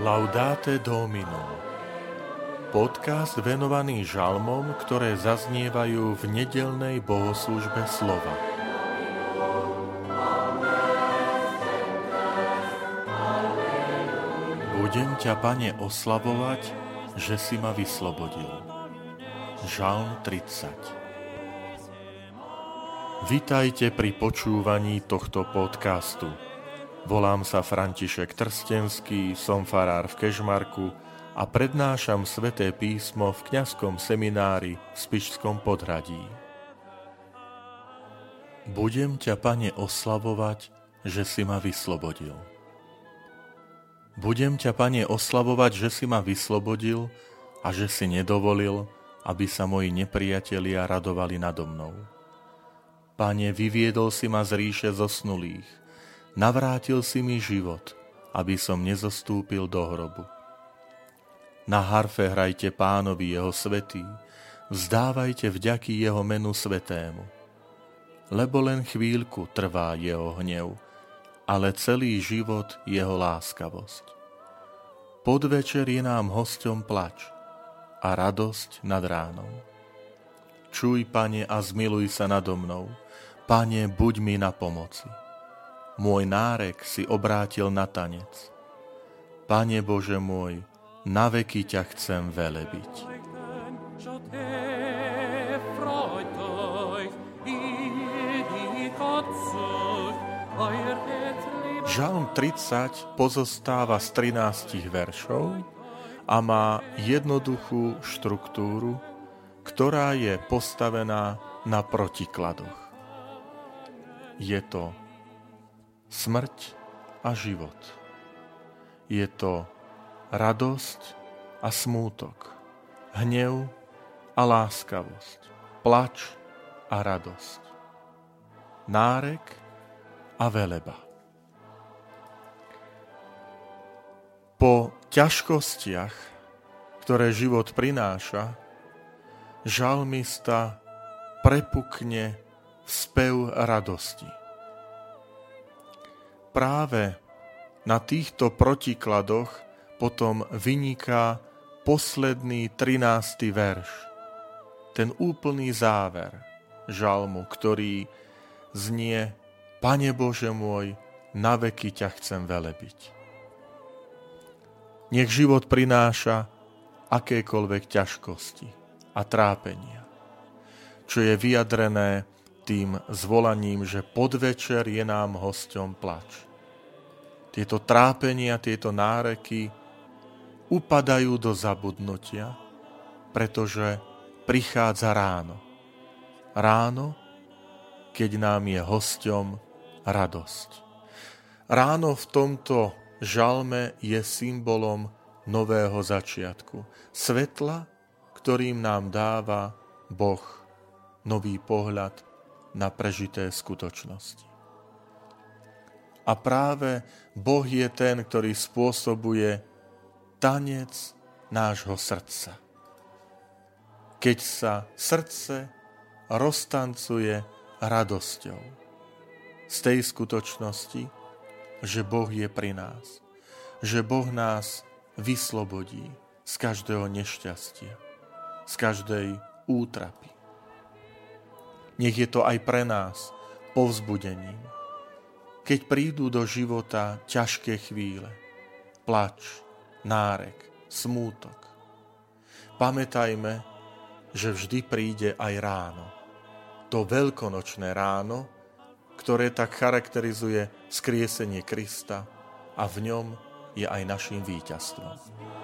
Laudate Domino Podcast venovaný žalmom, ktoré zaznievajú v nedelnej bohoslužbe slova. Budem ťa, Pane, oslavovať, že si ma vyslobodil. Žalm 30 Vitajte pri počúvaní tohto podcastu. Volám sa František Trstenský, som farár v Kežmarku a prednášam sveté písmo v kňazskom seminári v Spišskom podhradí. Budem ťa, Pane, oslavovať, že si ma vyslobodil. Budem ťa, Pane, oslavovať, že si ma vyslobodil a že si nedovolil, aby sa moji nepriatelia radovali nado mnou. Pane, vyviedol si ma z ríše zosnulých, Navrátil si mi život, aby som nezostúpil do hrobu. Na harfe hrajte pánovi jeho svetý, vzdávajte vďaky jeho menu svetému. Lebo len chvíľku trvá jeho hnev, ale celý život jeho láskavosť. Podvečer je nám hosťom plač a radosť nad ránom. Čuj, pane, a zmiluj sa nado mnou. Pane, buď mi na pomoci môj nárek si obrátil na tanec. Pane Bože môj, na veky ťa chcem velebiť. Žalm 30 pozostáva z 13 veršov a má jednoduchú štruktúru, ktorá je postavená na protikladoch. Je to smrť a život. Je to radosť a smútok, hnev a láskavosť, plač a radosť, nárek a veleba. Po ťažkostiach, ktoré život prináša, žalmista prepukne spev radosti práve na týchto protikladoch potom vyniká posledný 13. verš. Ten úplný záver žalmu, ktorý znie Pane Bože môj, na veky ťa chcem velebiť. Nech život prináša akékoľvek ťažkosti a trápenia, čo je vyjadrené tým zvolaním, že podvečer je nám hosťom plač. Tieto trápenia, tieto náreky upadajú do zabudnutia, pretože prichádza ráno. Ráno, keď nám je hosťom radosť. Ráno v tomto žalme je symbolom nového začiatku. Svetla, ktorým nám dáva Boh nový pohľad na prežité skutočnosti. A práve Boh je ten, ktorý spôsobuje tanec nášho srdca. Keď sa srdce roztancuje radosťou z tej skutočnosti, že Boh je pri nás, že Boh nás vyslobodí z každého nešťastia, z každej útrapy. Nech je to aj pre nás povzbudením. Keď prídu do života ťažké chvíle, plač, nárek, smútok, pamätajme, že vždy príde aj ráno. To veľkonočné ráno, ktoré tak charakterizuje skriesenie Krista a v ňom je aj našim víťazstvom.